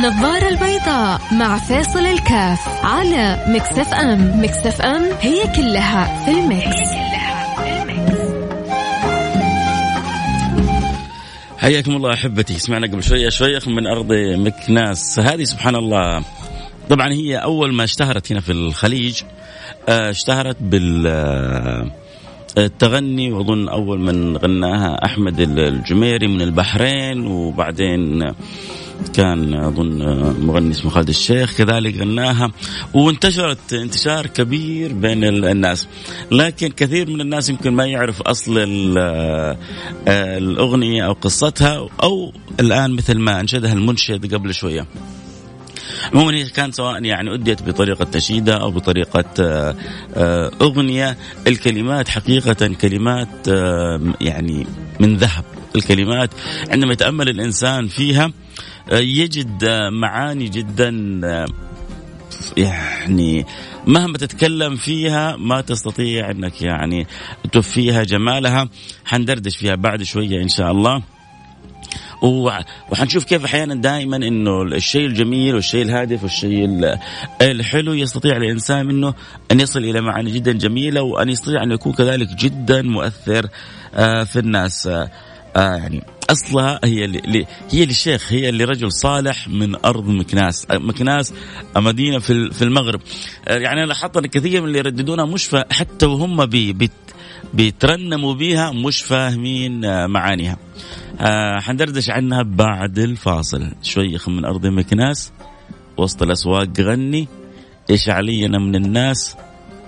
النظارة البيضاء مع فيصل الكاف على Mix FM Mix FM هي كلها في ال mix, حياكم الله أحبتي. سمعنا قبل شوية شويخ من أرض مكناس. هذه سبحان الله طبعا هي أول ما اشتهرت هنا في الخليج آه، اشتهرت بال آه، التغني وأظن أول من غناها أحمد الجميري من البحرين وبعدين كان أظن مغني اسمه خالد الشيخ كذلك غناها وانتشرت انتشار كبير بين الناس. لكن كثير من الناس يمكن ما يعرف أصل الأغنية أو قصتها أو الآن مثل ما أنشدها المنشد قبل شوية. عموما هي كان سواء يعني أديت بطريقة نشيدة أو بطريقة آه، آه، أغنية. الكلمات حقيقة كلمات آه، يعني من ذهب. الكلمات عندما يتأمل الإنسان فيها يجد معاني جدا يعني مهما تتكلم فيها ما تستطيع أنك يعني توفيها جمالها. حندردش فيها بعد شوية إن شاء الله. وحنشوف كيف أحيانا دائما إنه الشيء الجميل والشيء الهادف والشيء الحلو يستطيع الإنسان إنه أن يصل إلى معاني جدا جميلة وأن يستطيع أن يكون كذلك جدا مؤثر آه، في الناس آه، يعني أصلها هي اللي هي للشيخ هي لرجل صالح من أرض مكناس. مكناس مدينة في في المغرب. يعني لاحظت ان كثير من اللي يرددونها مش حتى وهم بي بيترنموا بيها مش فاهمين معانيها. آه حندردش عنها بعد الفاصل. شويخ من أرض مكناس وسط الأسواق غني إيش علينا من الناس؟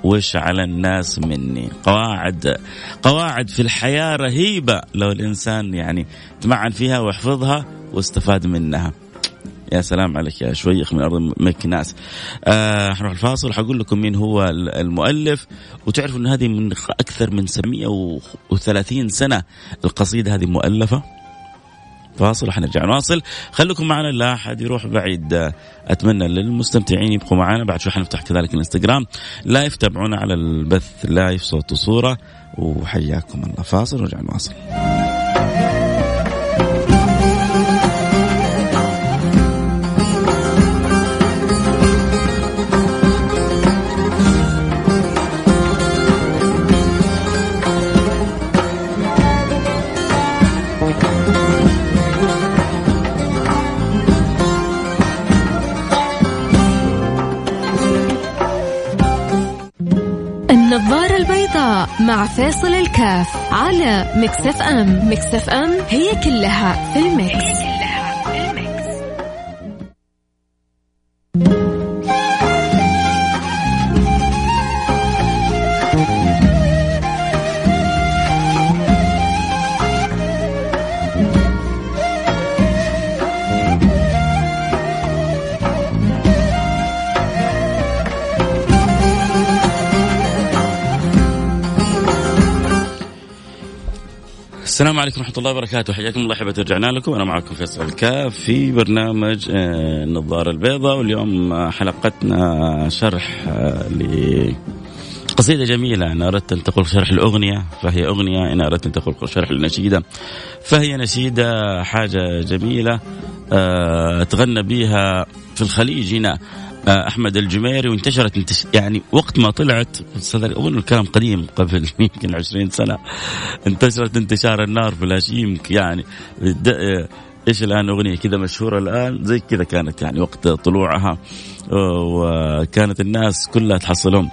وش على الناس مني؟ قواعد قواعد في الحياة رهيبة. لو الإنسان يعني تمعن فيها ويحفظها واستفاد منها. يا سلام عليك يا شويخ من أرض مكناس آه حنروح الفاصل. حقول لكم مين هو المؤلف. وتعرفوا إن هذه من أكثر من 730 سنة القصيدة هذه مؤلفة. فاصل وحنرجع نواصل. خليكم معنا لا أحد يروح بعيد. أتمنى للمستمتعين يبقوا معنا. بعد شوي حنفتح كذلك الإنستغرام. live تابعونا على البث live صوت وصورة. وحياكم الله. فاصل ونرجع نواصل. مع فاصل الكاف على مكسف ام. مكسف ام هي كلها في المكس, السلام عليكم ورحمة الله وبركاته. حياكم الله حبة رجعنا لكم. أنا معكم فيصل الكاف في برنامج آه، النظارة البيضاء. واليوم حلقتنا شرح آه، لقصيدة جميلة. أنا أردت أن تقول شرح الأغنية فهي أغنية. إن أردت أن تقول شرح النشيدة فهي نشيدة حاجة جميلة آه، تغنى بها في الخليج هنا. آه، أحمد الجميري وانتشرت انتش يعني وقت ما طلعت أظن الكلام قديم قبل يمكن 20 سنة انتشرت انتشار النار في الهشيم يعني آه، إيش الآن أغنية كذا مشهورة الآن؟ زي كذا كانت يعني وقت طلوعها آه، وكانت الناس كلها تحصلهم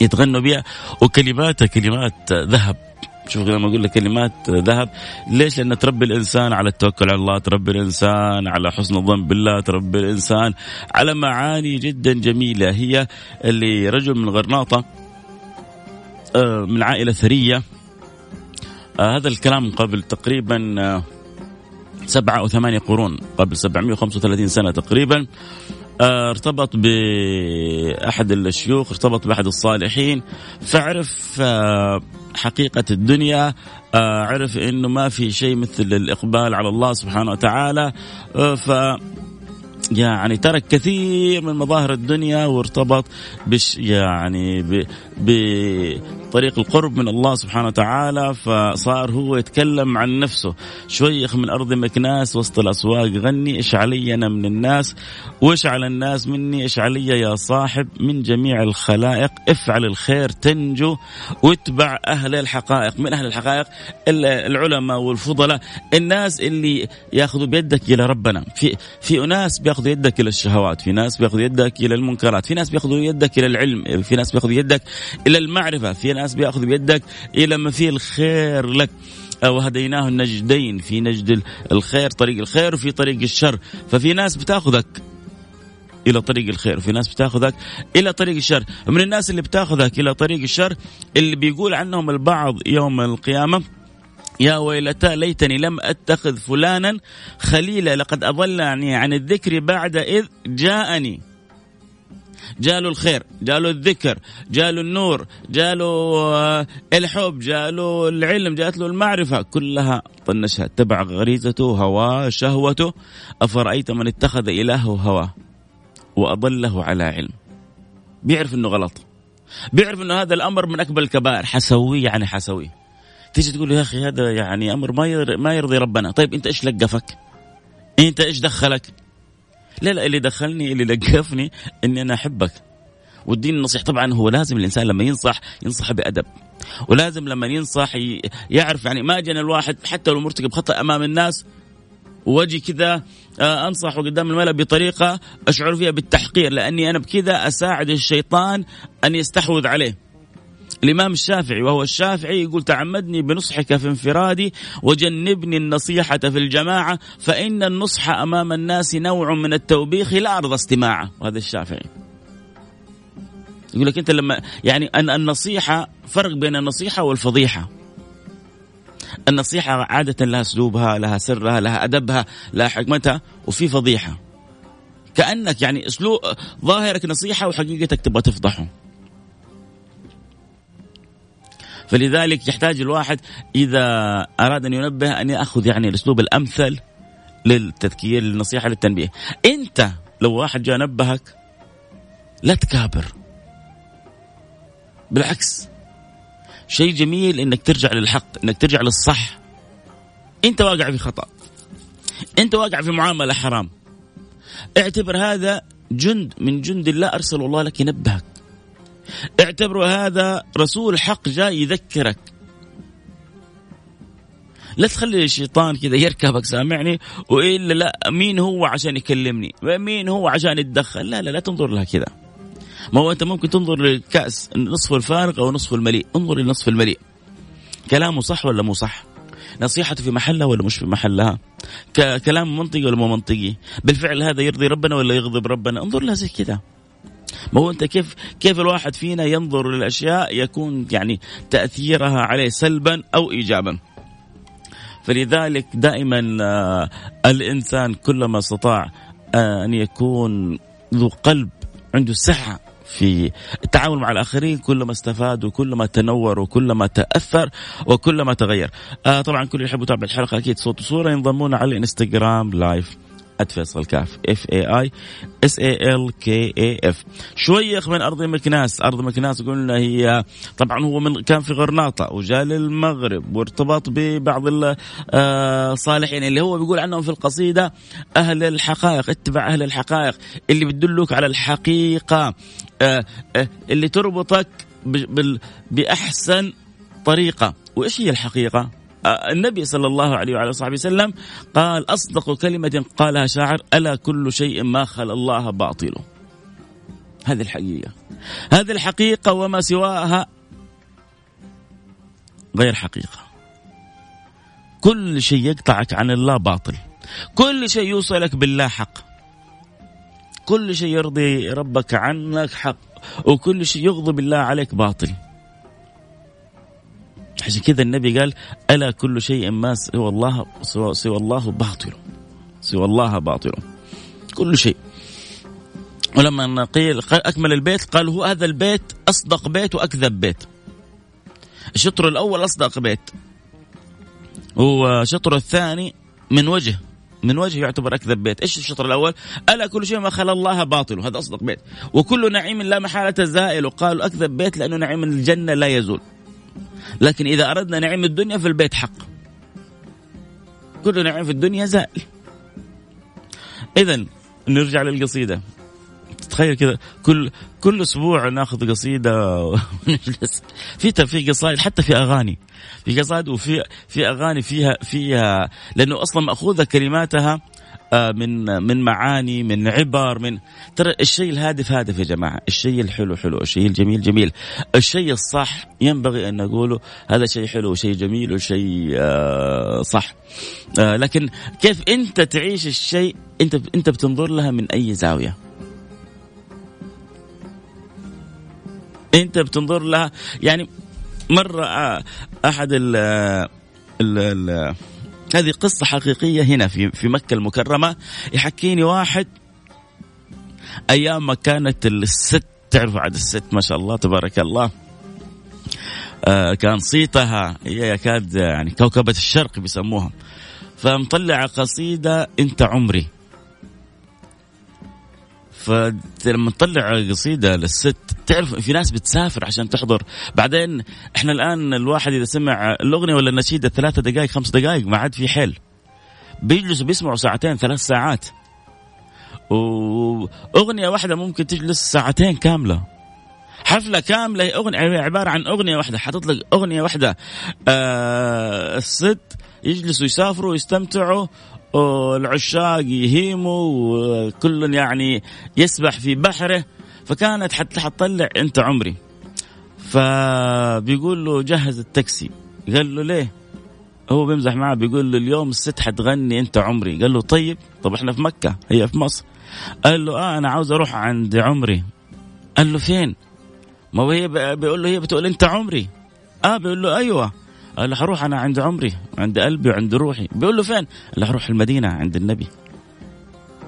يتغنوا بها وكلماتها كلمات ذهب. شوف لما أقول لك كلمات ذهب. ليش؟ لأن تربي الإنسان على التوكل على الله، تربي الإنسان على حسن الظن بالله، تربي الإنسان على معاني جدا جميلة. هي اللي رجل من غرناطة آه، من عائلة ثرية. آه، هذا الكلام قبل تقريبا آه، سبعة أو ثمانية قرون قبل 735 سنة تقريبا. ارتبط بأحد الشيوخ ارتبط بأحد الصالحين فعرف حقيقة الدنيا آه، عرف أنه ما في شيء مثل الإقبال على الله سبحانه وتعالى آه، ف يعني ترك كثير من مظاهر الدنيا وارتبط بش يعني بطريق القرب من الله سبحانه وتعالى فصار هو يتكلم عن نفسه. شويخ من أرض مكناس وسط الأسواق غني إيش علي أنا من الناس؟ وإيش على الناس مني؟ إيش علي يا صاحب؟ من جميع الخلائق افعل الخير تنجو واتبع أهل الحقائق. من أهل الحقائق؟ العلماء والفضلاء. الناس اللي يأخذوا بيدك إلى ربنا. في في أناس بيأخذوا يدك إلى الشهوات في ناس بيأخذوا يدك إلى المنكرات في ناس بيأخذوا يدك إلى العلم في ناس بيأخذوا يدك إلى المعرفة في ناس بياخذوا بيدك إلى ما فيه الخير لك وهديناه النجدين في نجد الخير طريق الخير وفي طريق الشر. ففي ناس بتأخذك إلى طريق الخير وفي ناس بتأخذك إلى طريق الشر. من الناس اللي بتأخذك إلى طريق الشر اللي بيقول عنهم البعض يوم القيامة يا ويلتى ليتني لم أتخذ فلانا خليلا لقد أضلني عن الذكر بعد إذ جاءني. جاله الخير جاله الذكر جاله النور جاله آه، الحب جاله العلم جاءت له المعرفة. كلها طنشها اتبع غريزته هواه شهوته. أفرأيت من اتخذ إلهه هواه؟ وأضله على علم. بيعرف أنه غلط. بيعرف أنه هذا الأمر من أكبر الكبائر. حسوي يعني حسوي. تيجي تقول يا أخي هذا يعني أمر ما ما يرضي ربنا. طيب أنت إيش لقفك؟ أنت إيش دخلك؟ لا لا اللي دخلني اللي لقفني إني أنا أحبك. والدين النصيحة طبعا هو لازم الإنسان لما ينصح ينصح بأدب. ولازم لما ينصح يعرف يعني ما جانا الواحد حتى لو مرتكب خطأ أمام الناس. وأجي كذا آه، أنصحه قدام الملأ بطريقة أشعر فيها بالتحقير لأني أنا بكذا أساعد الشيطان أن يستحوذ عليه. الإمام الشافعي وهو الشافعي يقول تعمدني بنصحك في انفرادي وجنبني النصيحة في الجماعة فإن النصح أمام الناس نوع من التوبيخ لا أرضى استماعه. وهذا الشافعي. يقول لك أنت لما يعني أن النصيحة فرق بين النصيحة والفضيحة. النصيحة عادة لها أسلوبها لها سرها لها أدبها لها حكمتها وفي فضيحة. كأنك يعني أسلوب ظاهرك نصيحة وحقيقتك تبغى تفضحه. فلذلك يحتاج الواحد إذا أراد أن ينبه أن يأخذ يعني الأسلوب الأمثل للتذكير للنصيحة للتنبيه. أنت لو واحد جاء نبهك لا تكابر. بالعكس شيء جميل إنك ترجع للحق إنك ترجع للصح. أنت واقع في خطأ. أنت واقع في معاملة حرام. اعتبر هذا جند من جند الله أرسل الله لك ينبهك. اعتبروا هذا رسول حق جاي يذكرك. لا تخلي الشيطان كذا يركبك سامعني؟ وإلا لا مين هو عشان يكلمني؟ مين هو عشان يتدخل؟ لا لا لا تنظر لها كذا. ما هو أنت ممكن تنظر للكأس نصف الفارغ أو نصف المليء. انظر للنصف المليء. كلامه صح ولا مو صح؟ نصيحته في محلها ولا مش في محلها؟ كلام منطقي ولا مو منطقي؟ بالفعل هذا يرضي ربنا ولا يغضب ربنا؟ انظر لها زي كذا. ما هو أنت كيف كيف الواحد فينا ينظر للأشياء يكون يعني تأثيرها عليه سلبا أو ايجابا. فلذلك دائما آه، الإنسان كلما استطاع آه، أن يكون ذو قلب عنده سعة في التعامل مع الآخرين كلما استفاد وكلما تنور وكلما تأثر وكلما تغير. آه طبعا كل اللي يحب يتابع الحلقة أكيد صوت وصورة ينضمون على الإنستغرام live فيصل كاف F A I S A L K A F شويخ من أرض مكناس. أرض مكناس قلنا هي طبعا هو من كان في غرناطة وجاء للمغرب وارتبط ببعض الصالحين اللي هو بيقول عنهم في القصيدة أهل الحقائق. اتبع أهل الحقائق. اللي بتدلك على الحقيقة. آه، آه، اللي تربطك بأحسن طريقة. وإيش هي الحقيقة؟ النبي صلى الله عليه وعلى صحبه وسلم قال أصدق كلمة قالها شاعر ألا كل شيء ما خلا الله باطل. هذه الحقيقة. هذه الحقيقة وما سواها غير حقيقة. كل شيء يقطعك عن الله باطل. كل شيء يوصلك بالله حق. كل شيء يرضي ربك عنك حق. وكل شيء يغضب الله عليك باطل. عشان كذا النبي قال ألا كل شيء ما سوى الله سوى, سوى الله باطل. سوى الله باطل. كل شيء. ولما قيل أكمل البيت قال هو هذا البيت أصدق بيت وأكذب بيت. الشطر الأول أصدق بيت. والشطر الثاني من وجه من وجه يعتبر أكذب بيت. إيش الشطر الأول؟ ألا كل شيء ما خلا الله باطل. هذا أصدق بيت. وكل نعيم لا محالة زائل. وقالوا أكذب بيت لأنه نعيم الجنة لا يزول. لكن إذا أردنا نعيم الدنيا فالبيت حق. كل نعيم في الدنيا زائل. إذا نرجع للقصيدة. تخيل كذا كل كل أسبوع ناخذ قصيدة ونجلس. في في قصائد حتى في أغاني. في قصائد وفي في أغاني فيها فيها لأنه أصلا مأخوذة كلماتها من من معاني من عبر من ترى الشيء الهادف هادف يا جماعة. الشيء الحلو حلو. الشيء الجميل جميل. الشيء الصح ينبغي أن نقوله هذا شيء حلو وشيء جميل وشيء آه، صح. آه، لكن كيف أنت تعيش الشيء؟ أنت أنت بتنظر لها من أي زاوية؟ أنت بتنظر لها يعني مرة أحد ال ال ال هذه قصة حقيقية هنا في في مكة المكرمة. يحكيني واحد أيام ما كانت الست تعرفوا عاد الست ما شاء الله تبارك الله آه كان صيتها هي يكاد يعني كوكبة الشرق بيسموها فمطلع قصيدة أنت عمري. فلما تطلع قصيدة للست تعرف في ناس بتسافر عشان تحضر. بعدين إحنا الآن الواحد إذا سمع الأغنية ولا النشيده ثلاثة دقائق خمس دقائق ما عاد في حيل. بيجلسوا بيسمعوا ساعتين ثلاث ساعات. وأغنية واحدة ممكن تجلس ساعتين كاملة. حفلة كاملة أغنية عبارة عن أغنية واحدة. حتطلق أغنية واحدة. آه الست يجلسوا يسافروا يستمتعوا والعشاق يهيموا وكل يعني يسبح في بحره. فكانت حتى حتطلع انت عمري. فبيقول له جهز التاكسي. قال له ليه؟ هو بيمزح معه بيقول له اليوم الست حتغني انت عمري. قال له طيب طب إحنا في مكة هي في مصر. قال له آه أنا عاوز أروح عند عمري. قال له فين؟ ما هي بيقول له هي بتقول انت عمري. آه بيقول له أيوه. قال له حروح أنا عند عمري عند قلبي وعند روحي. بيقول له فين؟ قال له حروح المدينة عند النبي.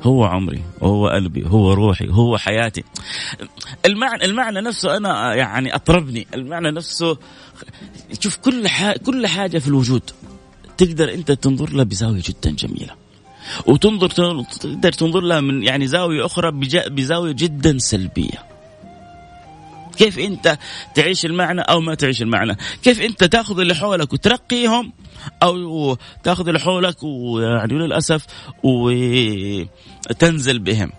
هو عمري هو قلبي هو روحي هو حياتي. المعنى المعنى نفسه أنا يعني أطربني. المعنى نفسه شوف كل حاجة كل حاجة في الوجود تقدر أنت تنظر لها بزاوية جدا جميلة. وتنظر تقدر تنظر لها من يعني زاوية أخرى بزاوية جدا سلبية. كيف انت تعيش المعنى أو ما تعيش المعنى؟ كيف انت تاخذ اللي حولك وترقيهم أو تاخذ اللي حولك ويعني للاسف وتنزل بهم؟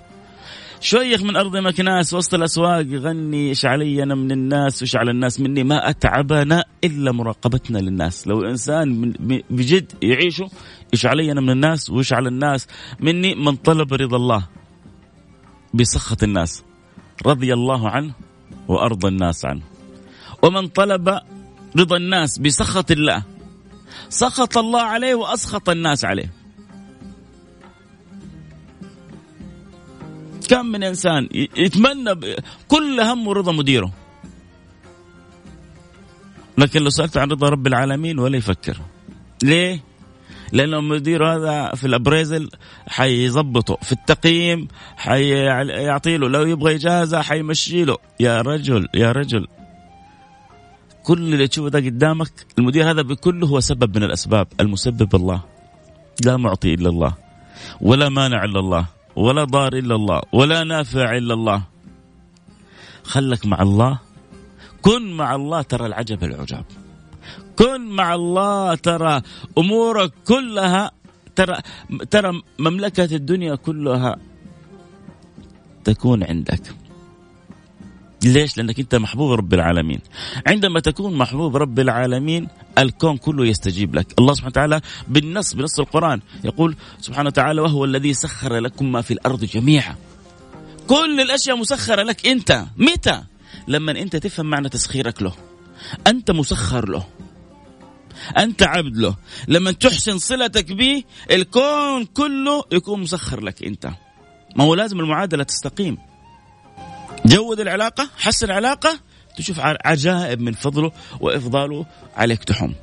شيخ من أرض مكناس وسط الأسواق يغني إيش علي أنا من الناس وايش على الناس مني. ما أتعبنا إلا مراقبتنا للناس. لو إنسان بجد يعيشه إيش علي أنا من الناس وايش على الناس مني من طلب رضا الله بسخط الناس. رضي الله عنه. وأرضى الناس عنه. ومن طلب رضا الناس بسخط الله سخط الله عليه وأسخط الناس عليه. كم من إنسان يتمنى كل همه رضا مديره. لكن لو سألت عن رضا رب العالمين ولا يفكر. ليه؟ لأنه المدير هذا في الأبريزل حيظبطه. في التقييم حيعطي له لو يبغى إجازة حيمشي له يا رجل يا رجل. كل اللي تشوفه ده قدامك المدير هذا بكله هو سبب من الأسباب. المسبب الله. لا معطي إلا الله. ولا مانع إلا الله. ولا ضار إلا الله. ولا نافع إلا الله. خلك مع الله. كن مع الله ترى العجب العجاب. كن مع الله ترى أمورك كلها ترى ترى مملكة الدنيا كلها تكون عندك ليش؟ لأنك أنت محبوب رب العالمين. عندما تكون محبوب رب العالمين الكون كله يستجيب لك، الله سبحانه وتعالى بالنص بنص القرآن يقول سبحانه وتعالى وهو الذي سخر لكم ما في الأرض جميعا. كل الأشياء مسخرة لك أنت، متى؟ لما أنت تفهم معنى تسخيرك له. أنت مسخر له. أنت عبد له. لما تحسن صلتك به الكون كله يكون مسخر لك أنت. ما هو لازم المعادلة تستقيم. جود العلاقة حسن العلاقة تشوف عجائب من فضله وإفضاله عليك تحم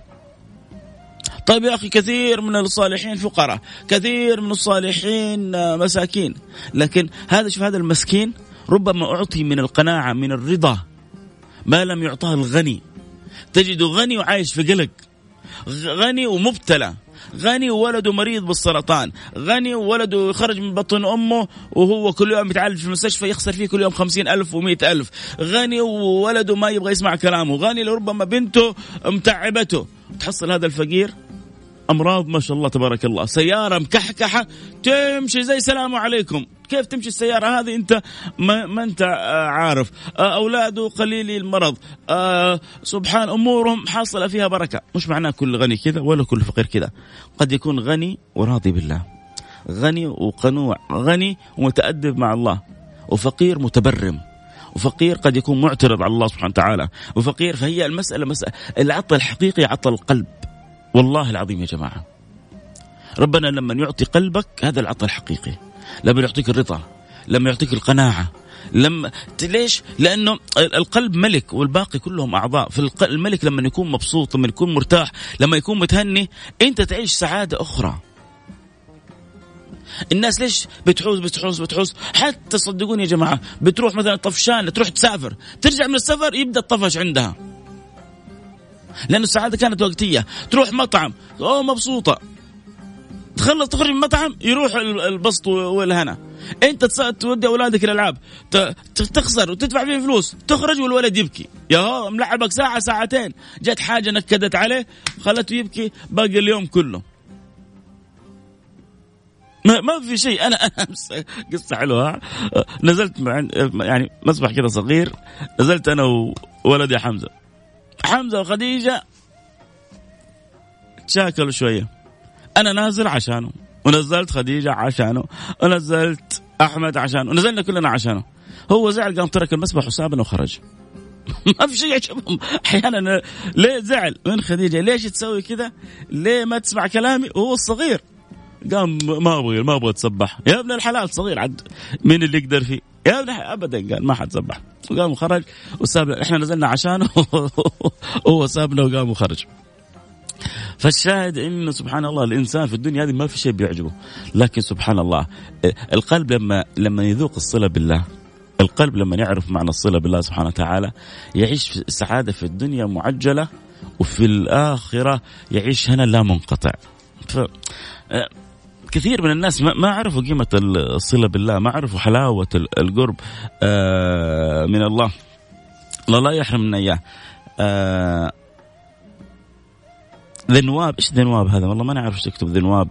طيب يا أخي كثير من الصالحين فقراء كثير من الصالحين مساكين. لكن هذا شوف هذا المسكين ربما أعطي من القناعة من الرضا ما لم يعطاه الغني. تجده غني وعايش في قلق. غني ومبتلى. غني وولده مريض بالسرطان. غني وولده خرج من بطن أمه وهو كل يوم يتعالج في المستشفى يخسر فيه كل يوم خمسين ألف ومئة ألف. غني وولده ما يبغى يسمع كلامه. غني لربما بنته متعبته. تحصل هذا الفقير أمراض ما شاء الله تبارك الله. سيارة مكحكحة تمشي زي سلام عليكم. كيف تمشي السيارة هذه؟ أنت ما, ما أنت آه، عارف. آه، أولاده قليلي المرض. آه، سبحان أمورهم حاصلة فيها بركة. مش معناه كل غني كذا ولا كل فقير كذا. قد يكون غني وراضي بالله. غني وقنوع. غني ومتأدب مع الله. وفقير متبرم. وفقير قد يكون معترض على الله سبحانه وتعالى. وفقير فهي المسألة مسألة العطاء الحقيقي عطاء القلب. والله العظيم يا جماعة ربنا لما يعطي قلبك هذا العطاء الحقيقي لما يعطيك الرضا لما يعطيك القناعة لما ليش؟ لأنه القلب ملك والباقي كلهم أعضاء، في الملك لما يكون مبسوط، لما يكون مرتاح، لما يكون متهني، أنت تعيش سعادة أخرى. الناس ليش بتحوس بتحوس بتحوس حتى صدقوني يا جماعة بتروح مثلا طفشان تروح تسافر ترجع من السفر يبدأ الطفش عندها لأن السعادة كانت وقتية. تروح مطعم أوه مبسوطة. تخلص تخرج من المطعم يروح البسط والهنا. أنت تودي أولادك الالعاب تخسر وتدفع فيه فلوس. تخرج والولد يبكي. يا هو ملعبك ساعة ساعتين. جت حاجة نكدت عليه خلته يبكي باقي اليوم كله. ما ما في شيء. أنا أمس قصة حلوة. نزلت يعني مسبح كذا صغير. نزلت أنا وولدي حمزة. حمزة وخديجة تشاكلوا شوية. أنا نازل عشانه ونزلت خديجة عشانه ونزلت أحمد عشانه ونزلنا كلنا عشانه. هو زعل قام ترك المسبح وسابنا وخرج. ما في شيء يعجبهم. أحيانا ليه زعل من خديجة؟ ليش تسوي كذا؟ ليه ما تسمع كلامي وهو الصغير قام ما أبغى ما أبغى أتسبح. يا ابن الحلال صغير عد. مين اللي يقدر فيه؟ يا ابن ابدا. قال ما حتسبح وقام وخرج وساب إحنا نزلنا عشانه وهو سابنا وقام وخرج. فالشاهد إنه سبحان الله الإنسان في الدنيا هذه ما في شيء بيعجبه. لكن سبحان الله القلب لما لما يذوق الصلة بالله القلب لما يعرف معنى الصلة بالله سبحانه وتعالى يعيش في سعادة في الدنيا معجلة وفي الآخرة يعيش هنا لا منقطع. ف كثير من الناس ما عرفوا قيمة الصلة بالله ما عرفوا حلاوة القرب آه، من الله. الله لا يحرمنا إياه. آه، ذنواب إيش ذنواب هذا؟ والله ما نعرف إيش تكتب ذنواب.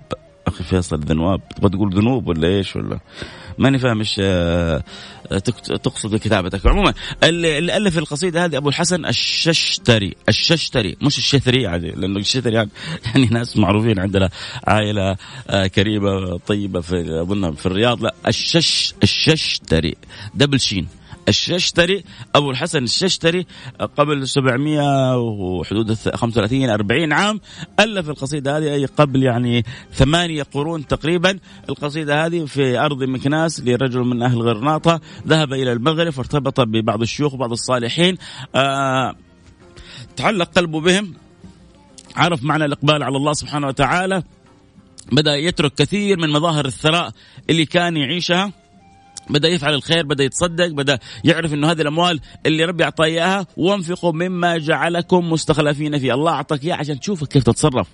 أخي فيصل ذنواب تبغى تقول ذنوب ولا إيش ولا؟ ماني فاهم إيش آه، تقصد بكتابتك. عموما اللي ألف القصيدة هذه أبو الحسن الششتري. الششتري مش الشثري عادي لأنه الشثري يعني, يعني ناس معروفين عندنا عائلة آه، كريمة طيبة في أظن في الرياض. لا الشش الششتري. دبل شين. الششتري أبو الحسن الششتري قبل 700 وحدود 35 40 عام ألف القصيدة هذه أي قبل يعني ثمانية قرون تقريبا. القصيدة هذه في أرض مكناس لرجل من أهل غرناطة ذهب إلى المغرب فارتبط ببعض الشيوخ وبعض الصالحين. آه تعلق قلبه بهم عرف معنى الإقبال على الله سبحانه وتعالى بدأ يترك كثير من مظاهر الثراء اللي كان يعيشها. بدأ يفعل الخير بدأ يتصدق بدأ يعرف إنه هذه الأموال اللي ربي أعطاه إياها وانفقوا مما جعلكم مستخلفين فيه. الله أعطاك اياه عشان تشوفك كيف تتصرف.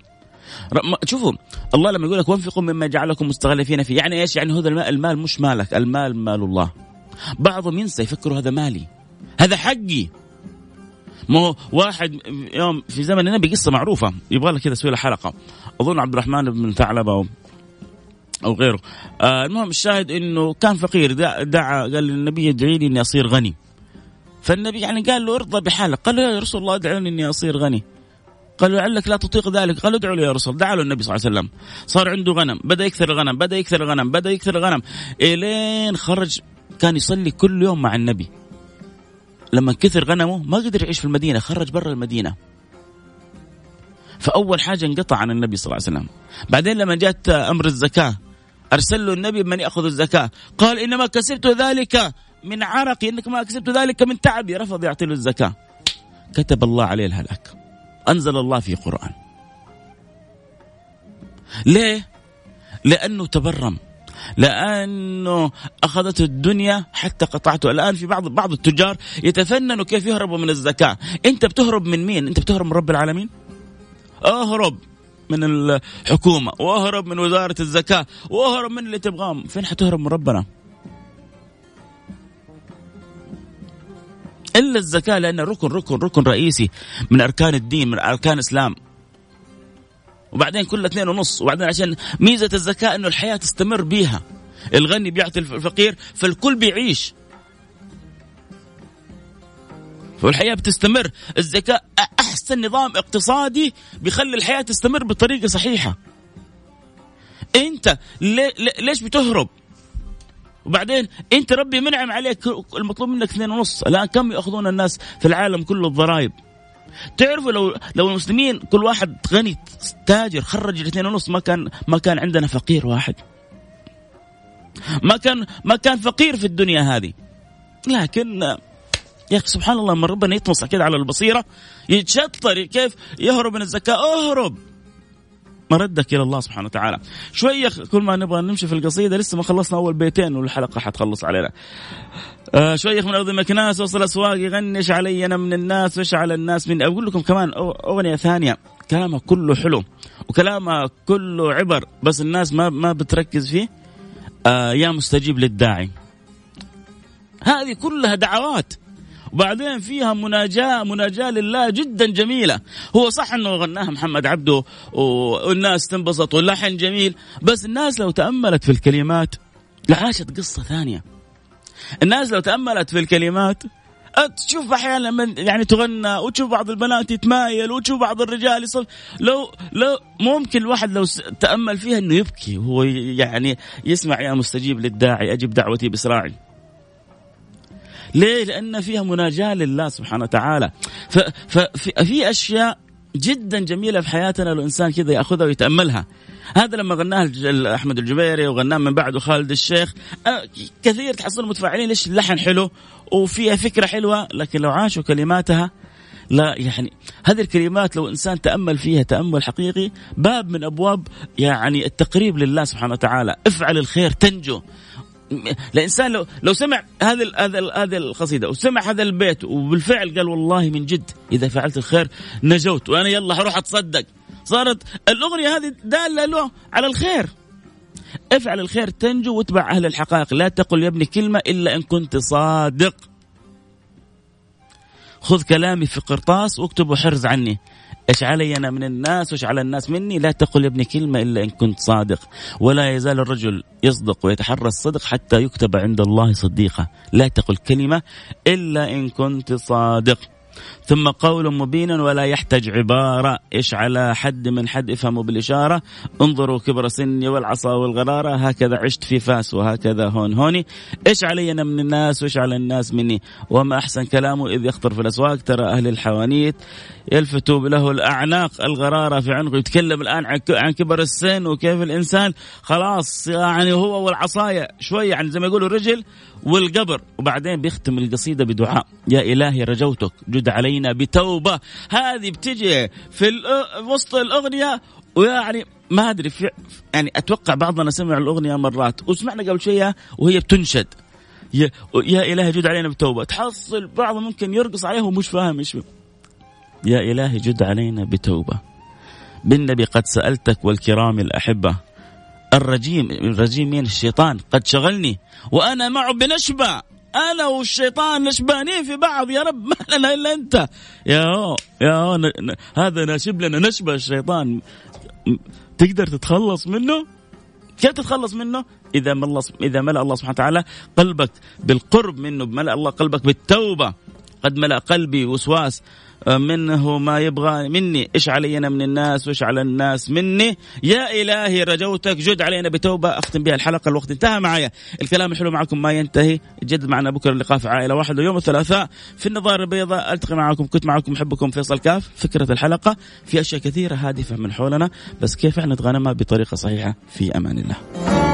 شوفوا الله لما يقول لك وانفقوا مما جعلكم مستخلفين فيه يعني إيش؟ يعني هذا المال, المال مش مالك المال مال الله. بعضهم ينسى يفكروا هذا مالي. هذا حقي. ما هو واحد يوم في زمن النبي قصة معروفة يبغى لك كذا أسوي له حلقة. أظن عبد الرحمن بن ثعلبة أو غيره. آه المهم الشاهد إنه كان فقير دعا قال للنبي ادعي لي إني أصير غني. فالنبي يعني قال له ارضى بحالك. قال له يا رسول الله ادعوني إني أصير غني. قال له لعلك لا تطيق ذلك. قال ادعوا له يا رسول دعا له النبي صلى الله عليه وسلم. صار عنده غنم. بدأ يكثر الغنم بدأ يكثر الغنم بدأ يكثر الغنم. إلين خرج كان يصلي كل يوم مع النبي. لما كثر غنمه ما قدر يعيش في المدينة خرج برا المدينة. فأول حاجة انقطع عن النبي صلى الله عليه وسلم. بعدين لما جاءت أمر الزكاة أرسل له النبي من يأخذ الزكاة. قال إنما كسبت ذلك من عرقي إنك ما كسبت ذلك من تعبي رفض يعطي له الزكاة. كتب الله عليه الهلاك. أنزل الله في قرآن. ليه؟ لأنه تبرم. لأنه أخذته الدنيا حتى قطعته. الآن في بعض بعض التجار يتفننوا كيف يهربوا من الزكاة. أنت بتهرب من مين؟ أنت بتهرب من رب العالمين؟ اهرب. من الحكومة وأهرب من وزارة الزكاة وأهرب من اللي تبغاه فين حتهرب من ربنا؟ إلا الزكاة لأن ركن ركن ركن رئيسي من أركان الدين من أركان الإسلام. وبعدين كل اثنين ونص. وبعدين عشان ميزة الزكاة إنه الحياة تستمر بيها. الغني بيعطي الفقير فالكل بيعيش. والحياة بتستمر. الزكاة أحسن نظام اقتصادي بيخلي الحياة تستمر بطريقة صحيحة. أنت ليش بتهرب؟ وبعدين أنت ربي منعم عليك. المطلوب منك اثنين ونص. الآن كم يأخذون الناس في العالم كله الضرائب؟ تعرفوا لو لو المسلمين كل واحد غني تاجر خرج الاثنين ونص ما كان ما كان عندنا فقير واحد. ما كان ما كان فقير في الدنيا هذه. لكن يا أخي سبحان الله لما ربنا يطمس كده على البصيرة يتشطر كيف؟ يهرب من الزكاة. أهرب! مردك إلى الله سبحانه وتعالى. شوية كل ما نبغى نمشي في القصيدة لسه ما خلصنا أول بيتين والحلقة حتخلص علينا. آه شيخ من أرض مكناس وصل أسواق يغنش علي أنا من الناس وش على الناس من أقول لكم كمان أغنية ثانية. كلامها كله حلو وكلامها كله عبر بس الناس ما ما بتركز فيه. آه يا مستجيب للداعي. هذه كلها دعوات. وبعدين فيها مناجاة مناجاة لله جدا جميلة. هو صح أنه غناها محمد عبده والناس تنبسط واللحن جميل بس الناس لو تأملت في الكلمات لعاشت قصة ثانية. الناس لو تأملت في الكلمات تشوف أحيانا من يعني تغنى وتشوف بعض البنات يتمايل وتشوف بعض الرجال يصل لو لو ممكن الواحد لو تأمل فيها إنه يبكي وهو يعني يسمع يا مستجيب للداعي أجب دعوتي باسراعي ليه؟ لأن فيها مناجاة لله سبحانه وتعالى. ففي أشياء جدا جميلة في حياتنا لو الإنسان كذا يأخذها ويتأملها. هذا لما غناها أحمد الجبيري وغناه من بعده خالد الشيخ كثير تحصلوا متفاعلين ليش اللحن حلو وفيها فكرة حلوة لكن لو عاشوا كلماتها لا يعني هذه الكلمات لو إنسان تأمل فيها تأمل حقيقي باب من أبواب يعني التقريب لله سبحانه وتعالى. افعل الخير تنجو. الإنسان لو لو سمع هذه هذا هذه القصيدة وسمع هذا البيت وبالفعل قال والله من جد إذا فعلت الخير نجوت وأنا يلا حروح أتصدق. صارت الأغنية هذه دالة له على الخير. افعل الخير تنجو واتبع أهل الحقائق. لا تقل يا ابني كلمة إلا إن كنت صادق. خذ كلامي في قرطاس واكتبه حرز عني. إيش علي أنا من الناس وإيش على الناس مني؟ لا تقل يا ابني كلمة إلا إن كنت صادق. ولا يزال الرجل يصدق ويتحرى الصدق حتى يكتب عند الله صديقا لا تقل كلمة إلا إن كنت صادق. ثم قول مبين ولا يحتاج عبارة. إيش على حد من حد افهموا بالإشارة. انظروا كبر سني والعصا والغرارة. هكذا عشت في فاس وهكذا هون هوني. إيش علي أنا من الناس وإيش على الناس مني؟ وما أحسن كلامه إذ يخطر في الأسواق. ترى أهل الحوانيت يلفتوا له الأعناق. الغرارة في عنقه. يتكلم الآن عن كبر السن وكيف الإنسان. خلاص يعني هو والعصاية شوية يعني زي ما يقولوا الرجل والقبر. وبعدين بيختم القصيدة بدعاء. يا إلهي رجوتك جد علينا بتوبة. هذه بتجي في وسط الأغنية. ويعني ما أدري في يعني أتوقع بعضنا سمع الأغنية مرات. وسمعنا قبل شوية وهي بتنشد. يا, يا إلهي جد علينا بتوبة. تحصل بعض ممكن يرقص عليه ومش فاهم إيش يا إلهي جد علينا بتوبة. بالنبي قد سألتك والكرام الأحبة. الرجيم الرجيم مين الشيطان قد شغلني وأنا معه بنشبة أنا والشيطان نشبانين في بعض. يا رب ما لنا إلا أنت. يا هو يا هو هذا ناشب لنا. نشبة الشيطان. تقدر تتخلص منه؟ كيف تتخلص منه؟ إذا ملأ إذا ملأ الله سبحانه وتعالى قلبك بالقرب منه ملأ الله قلبك بالتوبة. قد ملأ قلبي وسواس منه ما يبغى مني. إيش علي أنا من الناس وإيش على الناس مني؟ يا إلهي رجوتك جد علينا بتوبة. أختم بها الحلقة الوقت انتهى معايا. الكلام الحلو معكم ما ينتهي. جد معنا بكرة اللقاء في عائلة واحدة. يوم الثلاثاء في النظاره البيضاء. ألتقي معكم كنت معكم محبكم فيصل كاف فكرة الحلقة. في أشياء كثيرة هادفة من حولنا. بس كيف إحنا نتغنمها بطريقة صحيحة؟ في أمان الله.